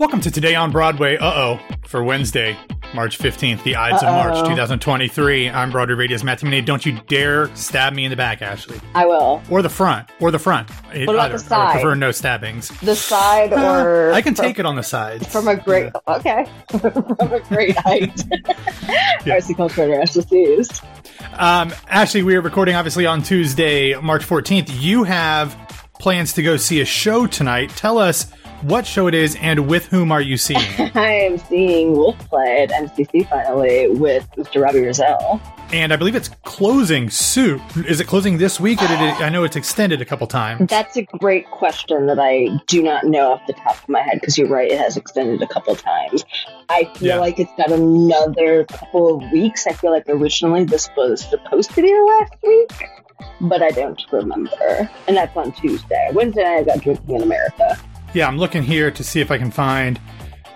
Welcome to Today on Broadway. Uh oh, for Wednesday, March 15th, the Ides of March 2023. I'm Broadway Radio's Matt Tamanini. Don't you dare stab me in the back, Ashley. I will. Or the front. Or the front. What about Either. the side? I prefer no stabbings. The side or Uh, I can from, take it on the side. from a great okay from a great height. Yeah. I see culture SSCs. Um, Ashley, we are recording obviously on Tuesday, March 14th. You have plans to go see a show tonight. Tell us what show it is and with whom are you seeing? I am seeing Wolf play at MCC finally with Mr. Robbie Rozelle. and I believe it's closing soon. Is it closing this week? Or did it, I know it's extended a couple times. That's a great question that I do not know off the top of my head because you're right, it has extended a couple times. I feel Yeah. like it's got another couple of weeks. I feel like originally this was supposed to be the last week, but I don't remember. And that's on Tuesday. Wednesday, I got Drinking in America. Yeah, I'm looking here to see if I can find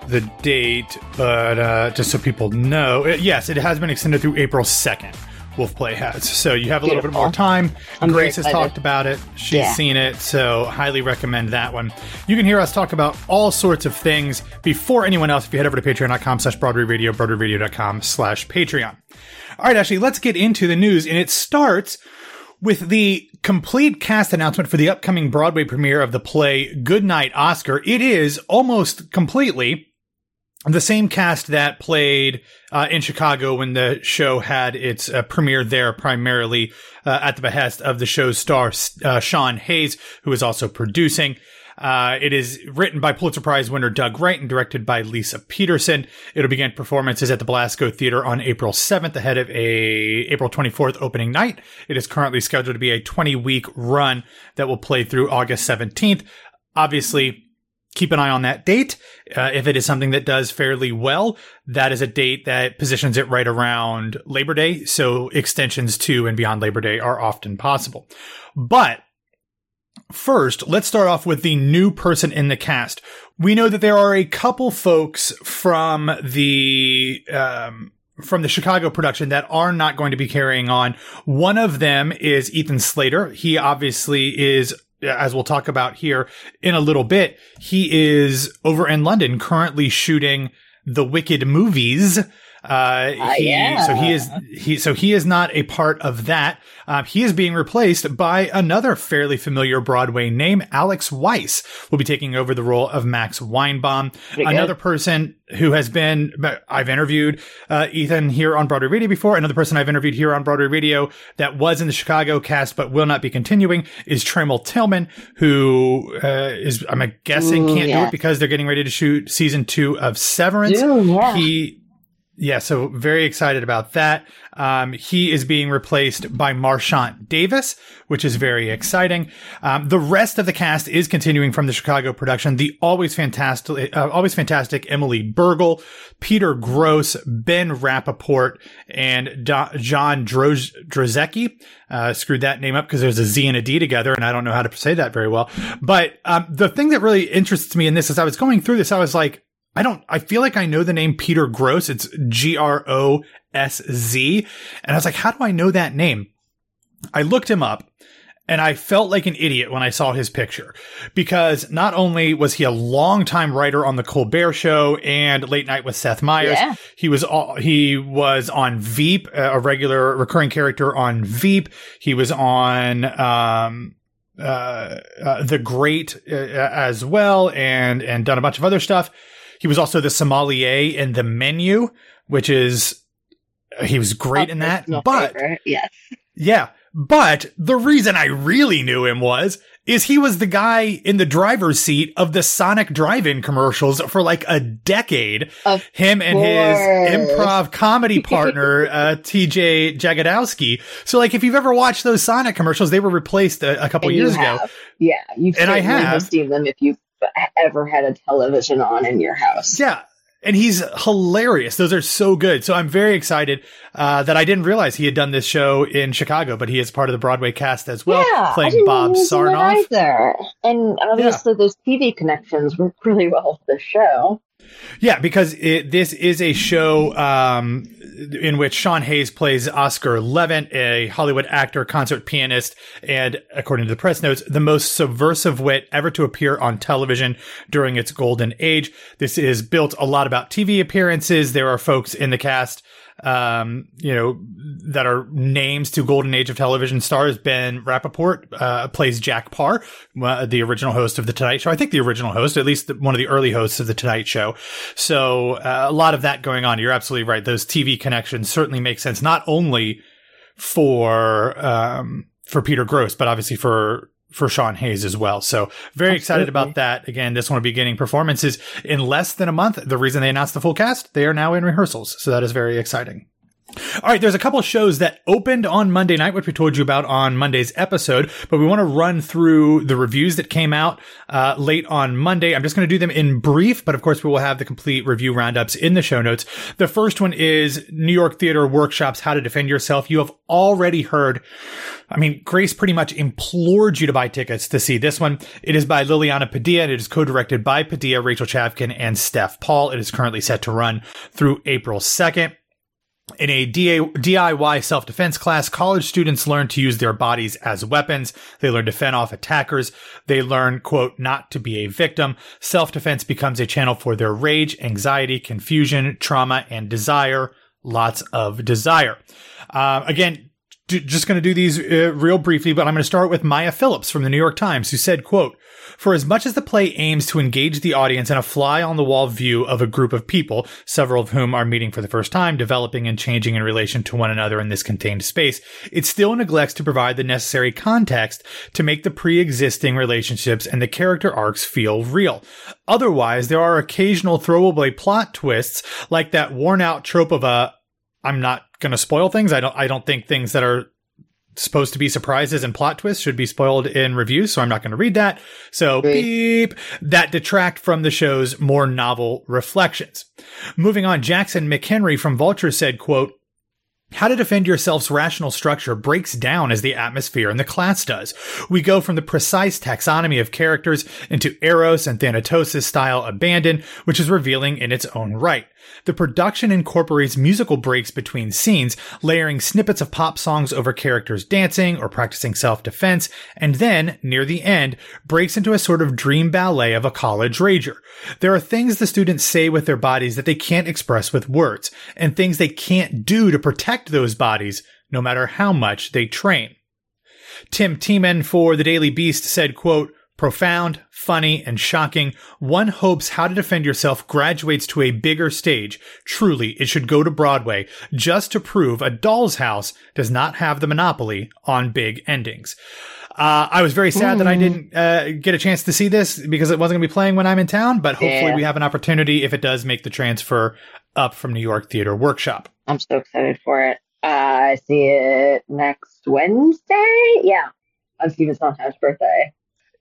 the date, but uh, just so people know, it, yes, it has been extended through April 2nd. Wolf Play has. So you have a little bit more time. I'm Grace has talked about it. She's Yeah. seen it, so highly recommend that one. You can hear us talk about all sorts of things before anyone else if you head over to patreon.com slash Broadway Radio, broadwayradio.com slash Patreon. All right, Ashley, let's get into the news, and it starts with the complete cast announcement for the upcoming Broadway premiere of the play Goodnight Oscar. It is almost completely the same cast that played uh, in Chicago when the show had its uh, premiere there, primarily uh, at the behest of the show's star uh, Sean Hayes, who is also producing. Uh, it is written by Pulitzer Prize winner Doug Wright and directed by Lisa Peterson. It'll begin performances at the Belasco Theater on April 7th ahead of a April 24th opening night. It is currently scheduled to be a 20 week run that will play through August 17th. Obviously, keep an eye on that date. Uh, if it is something that does fairly well, that is a date that positions it right around Labor Day. So extensions to and beyond Labor Day are often possible. But first, let's start off with the new person in the cast. We know that there are a couple folks from the, um, from the Chicago production that are not going to be carrying on. One of them is Ethan Slater. He obviously is as we'll talk about here in a little bit, he is over in London currently shooting the Wicked movies. Uh, Ah, he, yeah. so he is, he, so he is not a part of that. Uh, he is being replaced by another fairly familiar Broadway name, Alex Wyse will be taking over the role of Max Weinbaum. Another person who has been, I've interviewed, uh, Ethan here on Broadway Radio before. Another person I've interviewed here on Broadway Radio that was in the Chicago cast but will not be continuing is Tramell Tillman, who, uh, is, I'm guessing Ooh, can't do it because they're getting ready to shoot season two of Severance. June, yeah. He, yeah, so very excited about that. Um, he is being replaced by Marchant Davis, which is very exciting. Um, the rest of the cast is continuing from the Chicago production. The always fantastic, uh, always fantastic Emily Bergl, Peter Grosz, Ben Rappaport, and Do- John Droz- Drozecki. Uh, screwed that name up because there's a Z and a D together, and I don't know how to say that very well. But um, the thing that really interests me in this is I was going through this, I was like, I don't, I feel like I know the name Peter Grosz. It's G R O S Z. And I was like, how do I know that name? I looked him up and I felt like an idiot when I saw his picture because not only was he a longtime writer on the Colbert show and late night with Seth Meyers, Yeah. he was all, he was on Veep, a regular recurring character on Veep. He was on, um, uh, uh, the Great uh, as well, and and done a bunch of other stuff. He was also the sommelier in the menu, which is he was great in that. But favorite, yes. yeah, but the reason I really knew him was is he was the guy in the driver's seat of the Sonic Drive-In commercials for like a decade. Of him and course. his improv comedy partner, uh, TJ Jagodowski. So like, if you've ever watched those Sonic commercials, they were replaced a, a couple And years ago. Yeah, you've and I have seen them if you've ever had a television on in your house. Yeah. And he's hilarious. Those are so good. So I'm very excited uh, that I didn't realize he had done this show in Chicago, but he is part of the Broadway cast as well, yeah, playing Bob know he was in it Sarnoff. either. And obviously, those TV connections work really well with the show. Yeah, because it, this is a show um, in which Sean Hayes plays Oscar Levant, a Hollywood actor, concert pianist, and according to the press notes, the most subversive wit ever to appear on television during its golden age. This is built a lot about TV appearances. There are folks in the cast um, you know, that are names to golden age of television stars. Ben Rappaport uh, plays Jack Paar, uh, the original host of the Tonight Show. I think the original host, at least one of the early hosts of the Tonight Show. So uh, a lot of that going on. You're absolutely right. Those TV connections certainly make sense, not only for um, for Peter Grosz, but obviously for for Sean Hayes as well. So very Absolutely. excited about that. Again, this one will be getting performances in less than a month. The reason they announced the full cast, they are now in rehearsals. So that is very exciting. All right, there's a couple shows that opened on Monday night, which we told you about on Monday's episode, but we want to run through the reviews that came out uh, late on Monday. I'm just going to do them in brief, but of course we will have the complete review roundups in the show notes. The first one is New York Theater Workshops, How to Defend Yourself. You have already heard I mean, Grace pretty much implored you to buy tickets to see this one. It is by Liliana Padilla and it is co-directed by Padilla, Rachel Chavkin, and Steph Paul. It is currently set to run through April 2nd. In a DIY self-defense class, college students learn to use their bodies as weapons. They learn to fend off attackers. They learn, quote, not to be a victim. Self-defense becomes a channel for their rage, anxiety, confusion, trauma, and desire. Lots of desire. Uh, again, just going to do these uh, real briefly, but I'm going to start with Maya Phillips from the New York Times, who said, quote, for as much as the play aims to engage the audience in a fly on the wall view of a group of people, several of whom are meeting for the first time, developing and changing in relation to one another in this contained space, it still neglects to provide the necessary context to make the pre-existing relationships and the character arcs feel real. Otherwise, there are occasional throwaway plot twists like that worn out trope of a I'm not going to spoil things. I don't. I don't think things that are supposed to be surprises and plot twists should be spoiled in reviews, so I'm not going to read that. So beep that detract from the show's more novel reflections. Moving on, Jackson McHenry from Vulture said, quote, how to defend yourself's rational structure breaks down as the atmosphere in the class does. We go from the precise taxonomy of characters into Eros and Thanatos' style abandon, which is revealing in its own right. The production incorporates musical breaks between scenes, layering snippets of pop songs over characters dancing or practicing self-defense, and then, near the end, breaks into a sort of dream ballet of a college rager. There are things the students say with their bodies that they can't express with words, and things they can't do to protect those bodies, no matter how much they train. Tim Teeman for the Daily Beast said, quote, Profound, funny, and shocking, one hopes How to Defend Yourself graduates to a bigger stage. Truly, it should go to Broadway just to prove a doll's house does not have the monopoly on big endings. Uh, I was very sad mm. that I hmm. didn't uh, get a chance to see this because it wasn't going to be playing when I'm in town, but hopefully yeah. we have an opportunity if it does make the transfer up from New York Theater Workshop. I'm so excited for it. Uh, I see it next Wednesday. Yeah, on Stephen Sondheim's birthday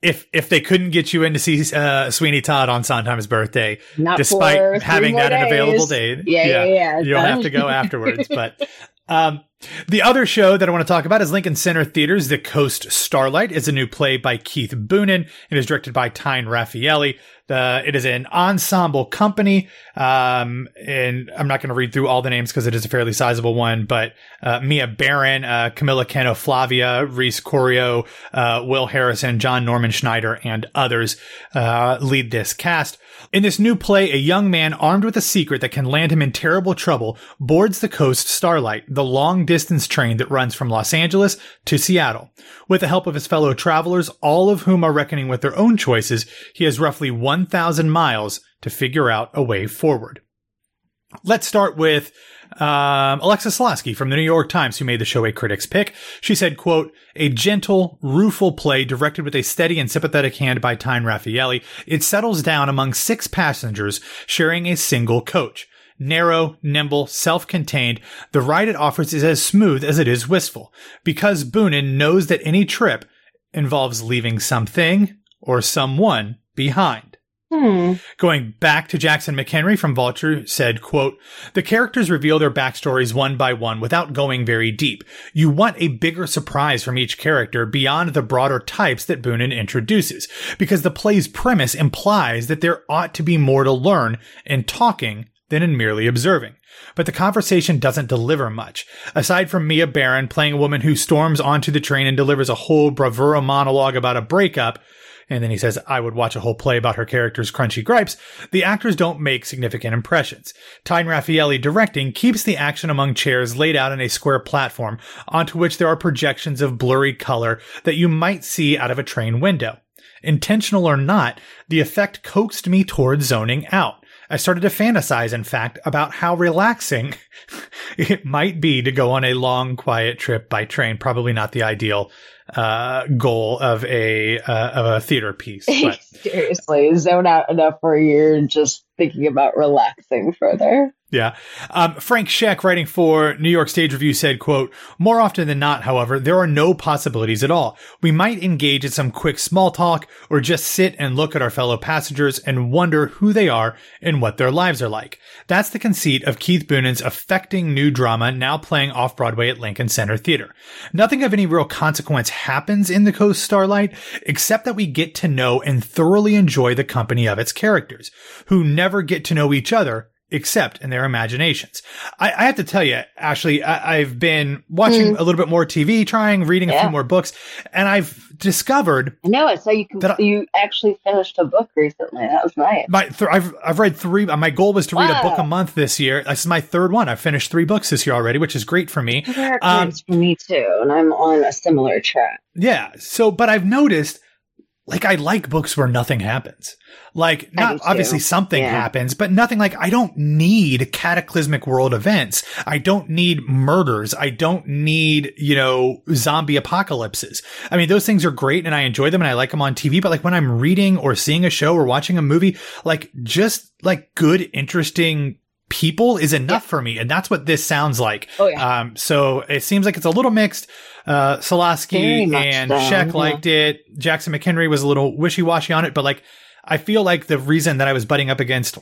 if if they couldn't get you in to see uh, Sweeney Todd on Sondheim's birthday, Not despite having that days. an available date, yeah, yeah, yeah, you'll have to go afterwards. but um, the other show that I want to talk about is Lincoln Center Theater's The Coast Starlight. It's a new play by Keith Bunin and is directed by Tyne Rafaeli. The, it is an ensemble company. Um, and I'm not going to read through all the names because it is a fairly sizable one, but, uh, Mia Barron, uh, Camilla Cano Flavia, Rhys Coiro, uh, Will Harrison, John Norman Schneider, and others, uh, lead this cast. In this new play, a young man armed with a secret that can land him in terrible trouble boards the Coast Starlight, the long distance train that runs from Los Angeles to Seattle. With the help of his fellow travelers, all of whom are reckoning with their own choices, he has roughly 1,000 miles to figure out a way forward. Let's start with um, Alexis Soloski from the New York Times, who made the show a critic's pick. She said, quote, a gentle, rueful play directed with a steady and sympathetic hand by Tyne Rafaeli. It settles down among six passengers sharing a single coach. Narrow, nimble, self-contained, the ride it offers is as smooth as it is wistful, because Bunin knows that any trip involves leaving something or someone behind. Hmm. Going back to Jackson McHenry from Vulture said, quote, the characters reveal their backstories one by one without going very deep. You want a bigger surprise from each character beyond the broader types that Bunin introduces, because the play's premise implies that there ought to be more to learn in talking than in merely observing. But the conversation doesn't deliver much. Aside from Mia Barron playing a woman who storms onto the train and delivers a whole bravura monologue about a breakup, and then he says, I would watch a whole play about her character's crunchy gripes. The actors don't make significant impressions. Tyne Rafaeli directing keeps the action among chairs laid out in a square platform onto which there are projections of blurry color that you might see out of a train window. Intentional or not, the effect coaxed me towards zoning out. I started to fantasize, in fact, about how relaxing it might be to go on a long, quiet trip by train. Probably not the ideal uh, goal of a uh, of a theater piece. But Seriously, zone out enough where you're just thinking about relaxing further. Yeah. Um, Frank Scheck, writing for New York Stage Review, said, quote, More often than not, however, there are no possibilities at all. We might engage in some quick small talk or just sit and look at our fellow passengers and wonder who they are and what their lives are like. That's the conceit of Keith Bunin's affecting new drama now playing off Broadway at Lincoln Center Theater. Nothing of any real consequence happens in The Coast Starlight, except that we get to know and thoroughly enjoy the company of its characters, who never get to know each other except in their imaginations. I, I have to tell you, Ashley, I, have been watching Mm. a little bit more TV, trying, reading a few more books, and I've discovered I know it. So you can, I- you actually finished a book recently. That was nice. my th- I've I've read three. My goal was to read a book a month this year. This is my third one. I've finished three books this year already, which is great for me. Um, for me too, and I'm on a similar track. Yeah. So, but I've noticed, like, I like books where nothing happens. Like, not obviously something Yeah. happens, but nothing like, I don't need cataclysmic world events. I don't need murders. I don't need, you know, zombie apocalypses. I mean, those things are great and I enjoy them and I like them on TV, but like when I'm reading or seeing a show or watching a movie, like just like good, interesting people is enough for me. And that's what this sounds like. Oh yeah, Um, so it seems like it's a little mixed. Uh, and so, Scheck yeah. liked it. Jackson McHenry was a little wishy-washy on it, but like, I feel like the reason that I was butting up against,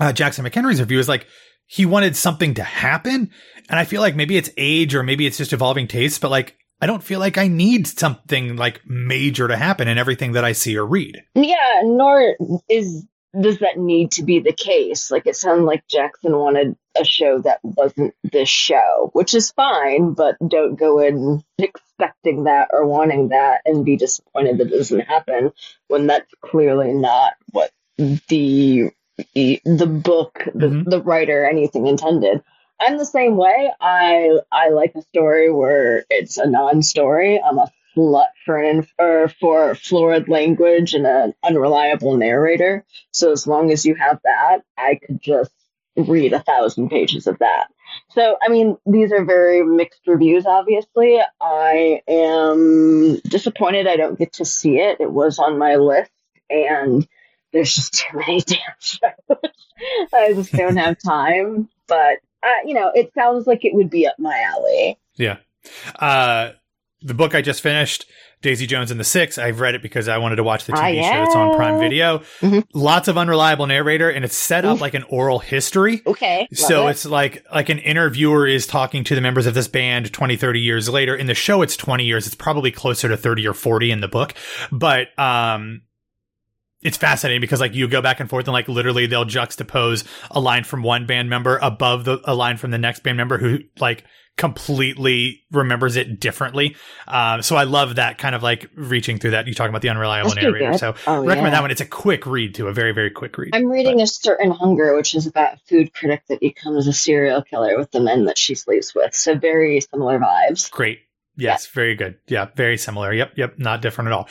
uh, Jackson McHenry's review is like, he wanted something to happen. And I feel like maybe it's age or maybe it's just evolving tastes, but like, I don't feel like I need something like major to happen in everything that I see or read. yeah. Nor is does that need to be the case. Like it sounded like Jackson wanted a show that wasn't this show, which is fine, but don't go in expecting that or wanting that and be disappointed that it doesn't happen when that's clearly not what the the book, the, Mhm. the writer, anything intended. I'm the same way. I I like a story where it's a non-story. I'm a for an inf- or for florid language and an unreliable narrator. So as long as you have that, I could just read a thousand pages of that. So I mean, these are very mixed reviews. Obviously, I am disappointed I don't get to see it. It was on my list, and there's just too many damn shows. I just don't have time. But uh, you know, it sounds like it would be up my alley. Yeah. Uh, the book I just finished, Daisy Jones and the Six, I've read it because I wanted to watch the Ah, TV show. It's on Prime. Video. Mhm. Lots of unreliable narrator, and it's set up like an oral history. Okay. So it. it's like like an interviewer is talking to the members of this band 20 30 years later in the show it's 20 years it's probably closer to 30 or 40 in the book but um it's fascinating because like you go back and forth and like literally they'll juxtapose a line from one band member above the a line from the next band member who like completely remembers it differently. Um, so I love that kind of like reaching through that. You talking about the unreliable That's narrator. So Oh, recommend yeah. that one. It's a quick read too, a very, very quick read. I'm reading A Certain Hunger, which is about a food critic that becomes a serial killer with the men that she sleeps with. So very similar vibes. Great. Yes, very good. Yeah, very similar. Yep, yep, not different at all.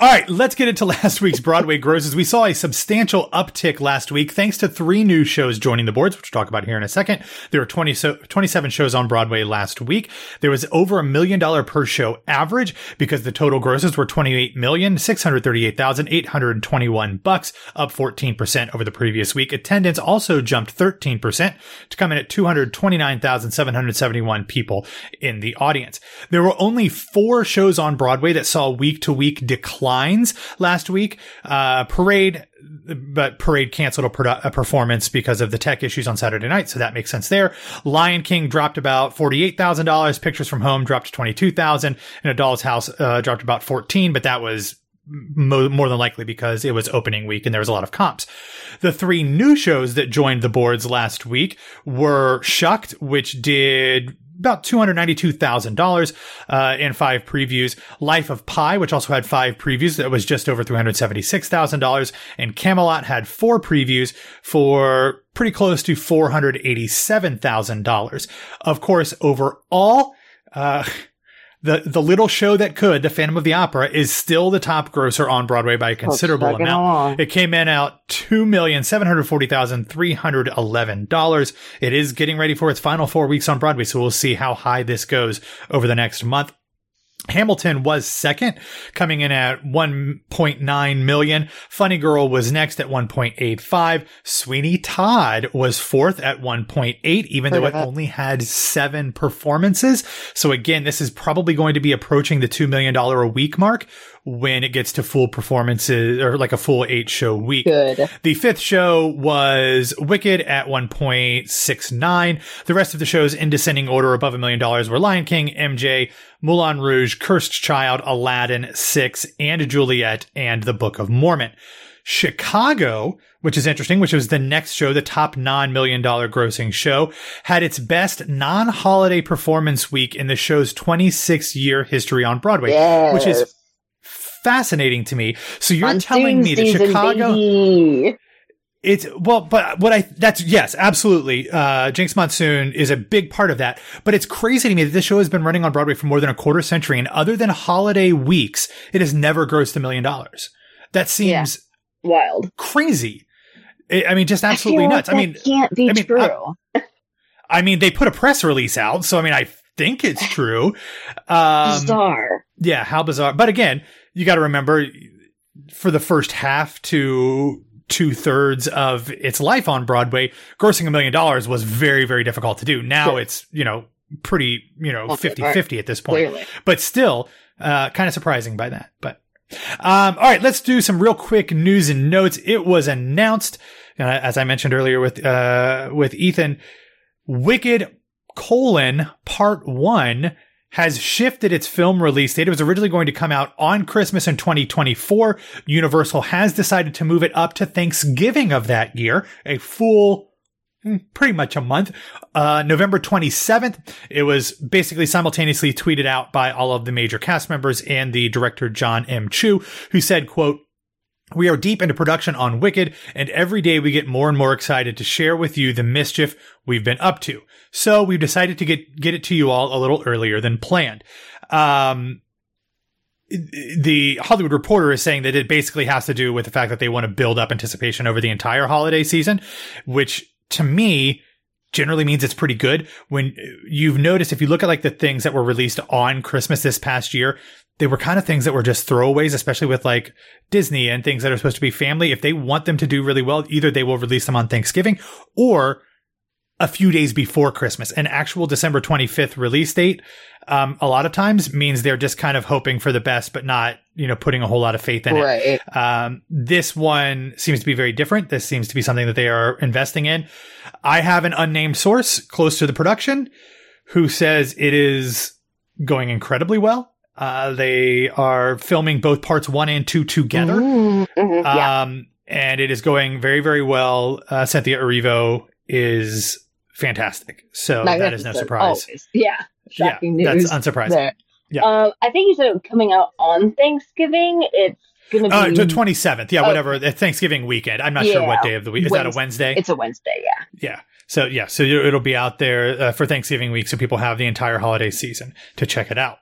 All right, let's get into last week's Broadway grosses. We saw a substantial uptick last week thanks to three new shows joining the boards, which we'll talk about here in a second. There were 20 so, 27 shows on Broadway last week. There was over a million dollar per show average because the total grosses were 28 million, 638,821 bucks, up 14% over the previous week. Attendance also jumped 13% to come in at 229,771 people in the audience. There were only four shows on Broadway that saw week to week declines last week. Uh, Parade, but Parade canceled a, produ- a, performance because of the tech issues on Saturday night, so that makes sense there. Lion King dropped about forty-eight thousand dollars. Pictures from Home dropped twenty-two thousand, and A Doll's House uh, dropped about fourteen, but that was mo- more than likely because it was opening week and there was a lot of comps. The three new shows that joined the boards last week were Shucked, which did about $292,000 uh, in five previews. Life of Pi, which also had five previews, that was just over $376,000. And Camelot had four previews for pretty close to $487,000. Of course, overall, uh, the the little show that could, the Phantom of the Opera, is still the top grosser on Broadway by a considerable amount. Along. It came in out two million seven hundred forty thousand three hundred eleven dollars. It is getting ready for its final four weeks on Broadway, so we'll see how high this goes over the next month. Hamilton was second, coming in at 1.9 million. Funny Girl was next at 1.85. Sweeney Todd was fourth at 1.8, even Heard though it it. only had seven performances. So again, this is probably going to be approaching the $2 million a week mark when it gets to full performances or like a full eight show week. Good. The fifth show was Wicked at 1.69. The rest of the shows in descending order above a million dollars were Lion King, MJ, Moulin Rouge, Cursed Child, Aladdin, Six, and Juliet, and The Book of Mormon. Chicago, which is interesting, which was the next show, the top $9 million grossing show, had its best non holiday performance week in the show's 26 year history on Broadway, Yes. which is fascinating to me. So you're telling me that season, Chicago, baby. it's well, but what I that's yes, absolutely. Uh, Jinkx Monsoon is a big part of that, but it's crazy to me that this show has been running on Broadway for more than a quarter century, and other than holiday weeks, it has never grossed a million dollars. That seems Wild. crazy. I mean, just absolutely I nuts. Like I mean, can't be I mean, true. I- I mean, they put a press release out, so I mean, I think it's true. Um, Bizarre. yeah, how bizarre. But again, you got to remember for the first half to two thirds of its life on Broadway, grossing a million dollars was very, very difficult to do. Now Sure. it's, you know, pretty, you know, Okay, 50 right. 50 at this point, Clearly. but still, uh, kind of surprising by that. But, um, all right, let's do some real quick news and notes. It was announced, uh, as I mentioned earlier with, uh, with Ethan, Wicked colon part one has shifted its film release date. It was originally going to come out on Christmas in 2024. Universal has decided to move it up to Thanksgiving of that year, a full hmm, pretty much a month. Uh, November 27th. It was basically simultaneously tweeted out by all of the major cast members and the director John M. Chu, who said, quote, we are deep into production on Wicked, and every day we get more and more excited to share with you the mischief we've been up to. So we've decided to get get it to you all a little earlier than planned. Um, the Hollywood Reporter is saying that it basically has to do with the fact that they want to build up anticipation over the entire holiday season, which to me generally means it's pretty good. When you've noticed, if you look at like the things that were released on Christmas this past year, they were kind of things that were just throwaways, especially with like Disney and things that are supposed to be family. If they want them to do really well, either they will release them on Thanksgiving or a few days before Christmas. An actual December 25th release date, um, a lot of times means they're just kind of hoping for the best, but not, you know, putting a whole lot of faith in it. Um, this one seems to be very different. This seems to be something that they are investing in. I have an unnamed source close to the production who says it is going incredibly well. Uh, they are filming both parts one and two together. Mm, mhm, yeah. Um, and it is going very, very well. Uh, Cynthia Erivo is fantastic. So that is no surprise. always. Yeah. Shocking yeah, news. that's unsurprising. there. Yeah. Um, I think you said it coming out on Thanksgiving. It's gonna be. Uh, the 27th. Yeah, Oh. whatever. Thanksgiving weekend. I'm not sure what day of the week. Is that a Wednesday. Wednesday? it's a Wednesday. Yeah. Yeah. So yeah, so it'll be out there uh, for Thanksgiving week, so people have the entire holiday season to check it out.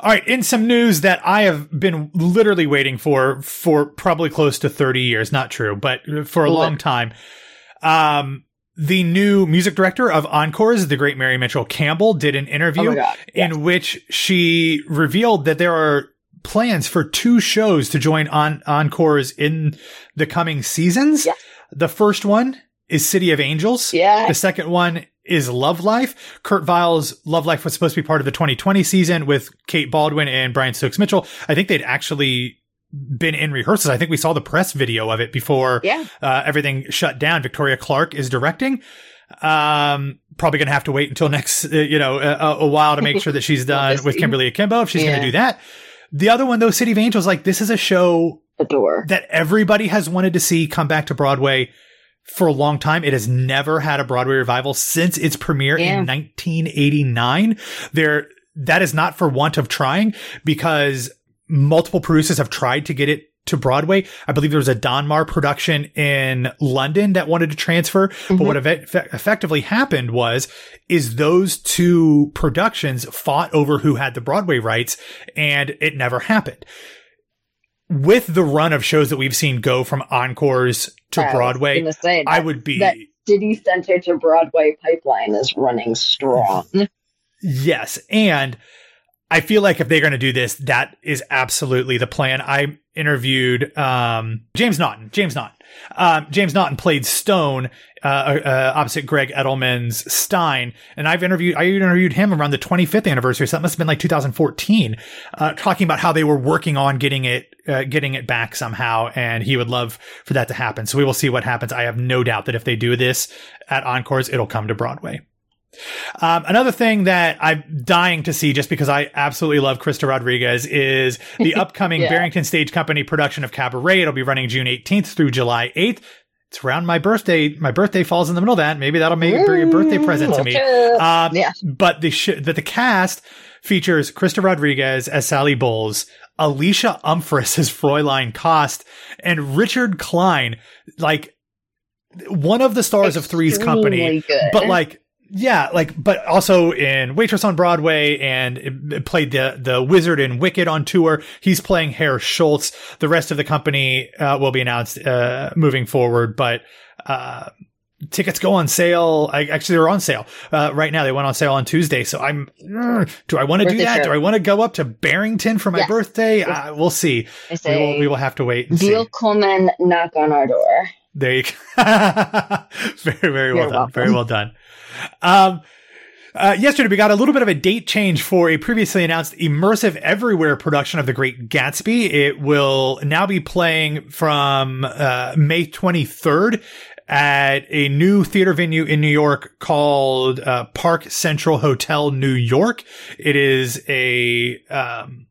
All right, in some news that I have been literally waiting for for probably close to 30 years, not true, but for a Lit. long time. Um the new music director of Encores, the great Mary Mitchell Campbell, did an Oh interview. Yes. in which she revealed that there are plans for two shows to join on Encores in the coming seasons. Yes. The first one is City of Angels. Yeah. The second one is Love Life. Kurt Weill's Love Life was supposed to be part of the 2020 season with Kate Baldwin and Brian Stokes Mitchell. I think they'd actually been in rehearsals. I think we saw the press video of it before Yeah. uh, everything shut down. Victoria Clark is directing. Um, probably going to have to wait until next, uh, you know, a, a while to make sure that she's done with Kimberly Akimbo if she's going to do that. The other one, though, City of Angels, like this is a show Adore. that everybody has wanted to see come back to Broadway for a long time. It has never had a Broadway revival since its premiere Yeah. in 1989. There, that is not for want of trying because multiple producers have tried to get it to Broadway. I believe there was a Donmar production in London that wanted to transfer, but mm-hmm. what eff- effectively happened was, is those two productions fought over who had the Broadway rights and it never happened with the run of shows that we've seen go from encores to I Broadway, say I would be that city center to Broadway pipeline is running strong. yes. And I feel like if they're going to do this, that is absolutely the plan. I interviewed um, James Naughton. James Naughton. Um, James Naughton played Stone uh, uh, opposite Gregg Edelman's Stine, and I've interviewed I interviewed him around the 25th anniversary, so that must have been like 2014, uh, talking about how they were working on getting it uh, getting it back somehow, and he would love for that to happen. So we will see what happens. I have no doubt that if they do this at Encores, it'll come to Broadway. Um, another thing that I'm dying to see just because I absolutely love Krysta Rodriguez is the upcoming Yeah. Barrington Stage Company production of Cabaret. It'll be running June 18th through July 8th. It's around my birthday. My birthday falls in the middle of that. Maybe that'll make be a birthday present to me. Um, Yeah. But the sh- that the cast features Krysta Rodriguez as Sally Bowles, Alysha Umphress as Fräulein Kost, and Richard Kline, like one of the stars of Three's Company good. but like yeah like but also in waitress on broadway and it- it played the the wizard in wicked on tour he's playing herr schultz the rest of the company uh, will be announced uh, moving forward but uh Tickets go on sale. I, actually, they're on sale uh, right now. They went on sale on Tuesday. So I'm. uh, Do I want to do that? Do I want to go up to Barrington for my Yeah. birthday? Uh, we'll see. We will, we will have to wait and see. Willkommen, knock on our door. There you go. very, very well You're done. welcome. Very well done. Um, uh, yesterday, we got a little bit of a date change for a previously announced immersive everywhere production of The Great Gatsby. It will now be playing from uh, May 23rd at a new theater venue in New York called uh, Park Central Hotel New York. It is a um,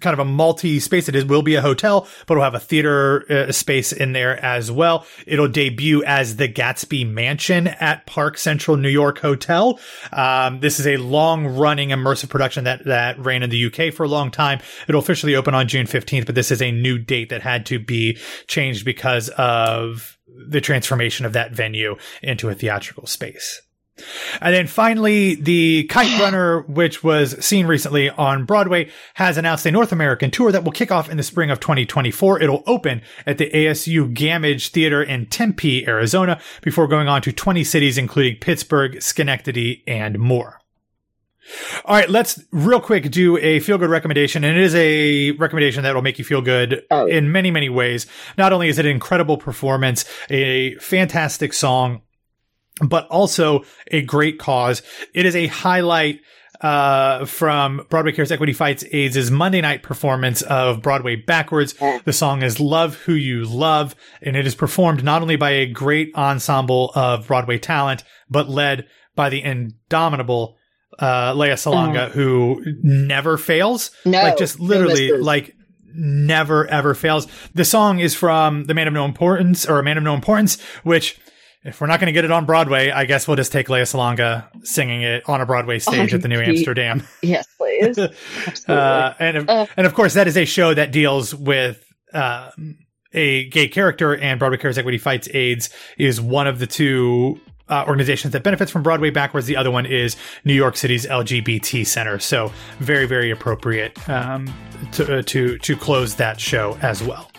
kind of a multi-space. It is, will be a hotel, but it'll have a theater uh, space in there as well. It'll debut as the Gatsby Mansion at Park Central New York Hotel. Um, this is a long-running immersive production that that ran in the UK for a long time. It'll officially open on June 15th, but this is a new date that had to be changed because of the transformation of that venue into a theatrical space. And then finally, the Kite Runner, which was seen recently on Broadway, has announced a North American tour that will kick off in the spring of 2024. It'll open at the ASU Gammage Theater in Tempe, Arizona, before going on to 20 cities, including Pittsburgh, Schenectady, and more. All right, let's real quick do a feel good recommendation. And it is a recommendation that will make you feel good Oh. in many, many ways. Not only is it an incredible performance, a fantastic song, but also a great cause. It is a highlight uh, from Broadway Cares Equity Fights AIDS' Monday night performance of Broadway Backwards. The song is Love Who You Love, and it is performed not only by a great ensemble of Broadway talent, but led by the indomitable uh, Lea Salonga, who never fails. No, like just literally, like never ever fails. The song is from The Man of No Importance or A Man of No Importance, which if we're not going to get it on Broadway, I guess we'll just take Lea Salonga singing it on a Broadway stage at the New He- Amsterdam. Yes, please. Uh, and of, Uh. and of course, that is a show that deals with um, a gay character, and Broadway Cares Equity Fights AIDS is one of the two. Uh, organizations that benefits from Broadway backwards. The other one is New York City's LGBT Center. So very, very appropriate um, to, uh, to to close that show as well.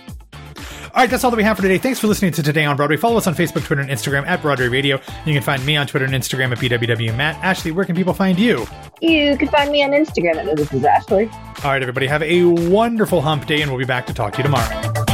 All right, that's all that we have for today. Thanks for listening to Today on Broadway. Follow us on Facebook, Twitter, and Instagram at Broadway Radio. You can find me on Twitter and Instagram at BWW Matt. Ashley, where can people find you? you can find me on Instagram at This Is Ashley. All right, everybody, have a wonderful hump day, and we'll be back to talk to you tomorrow.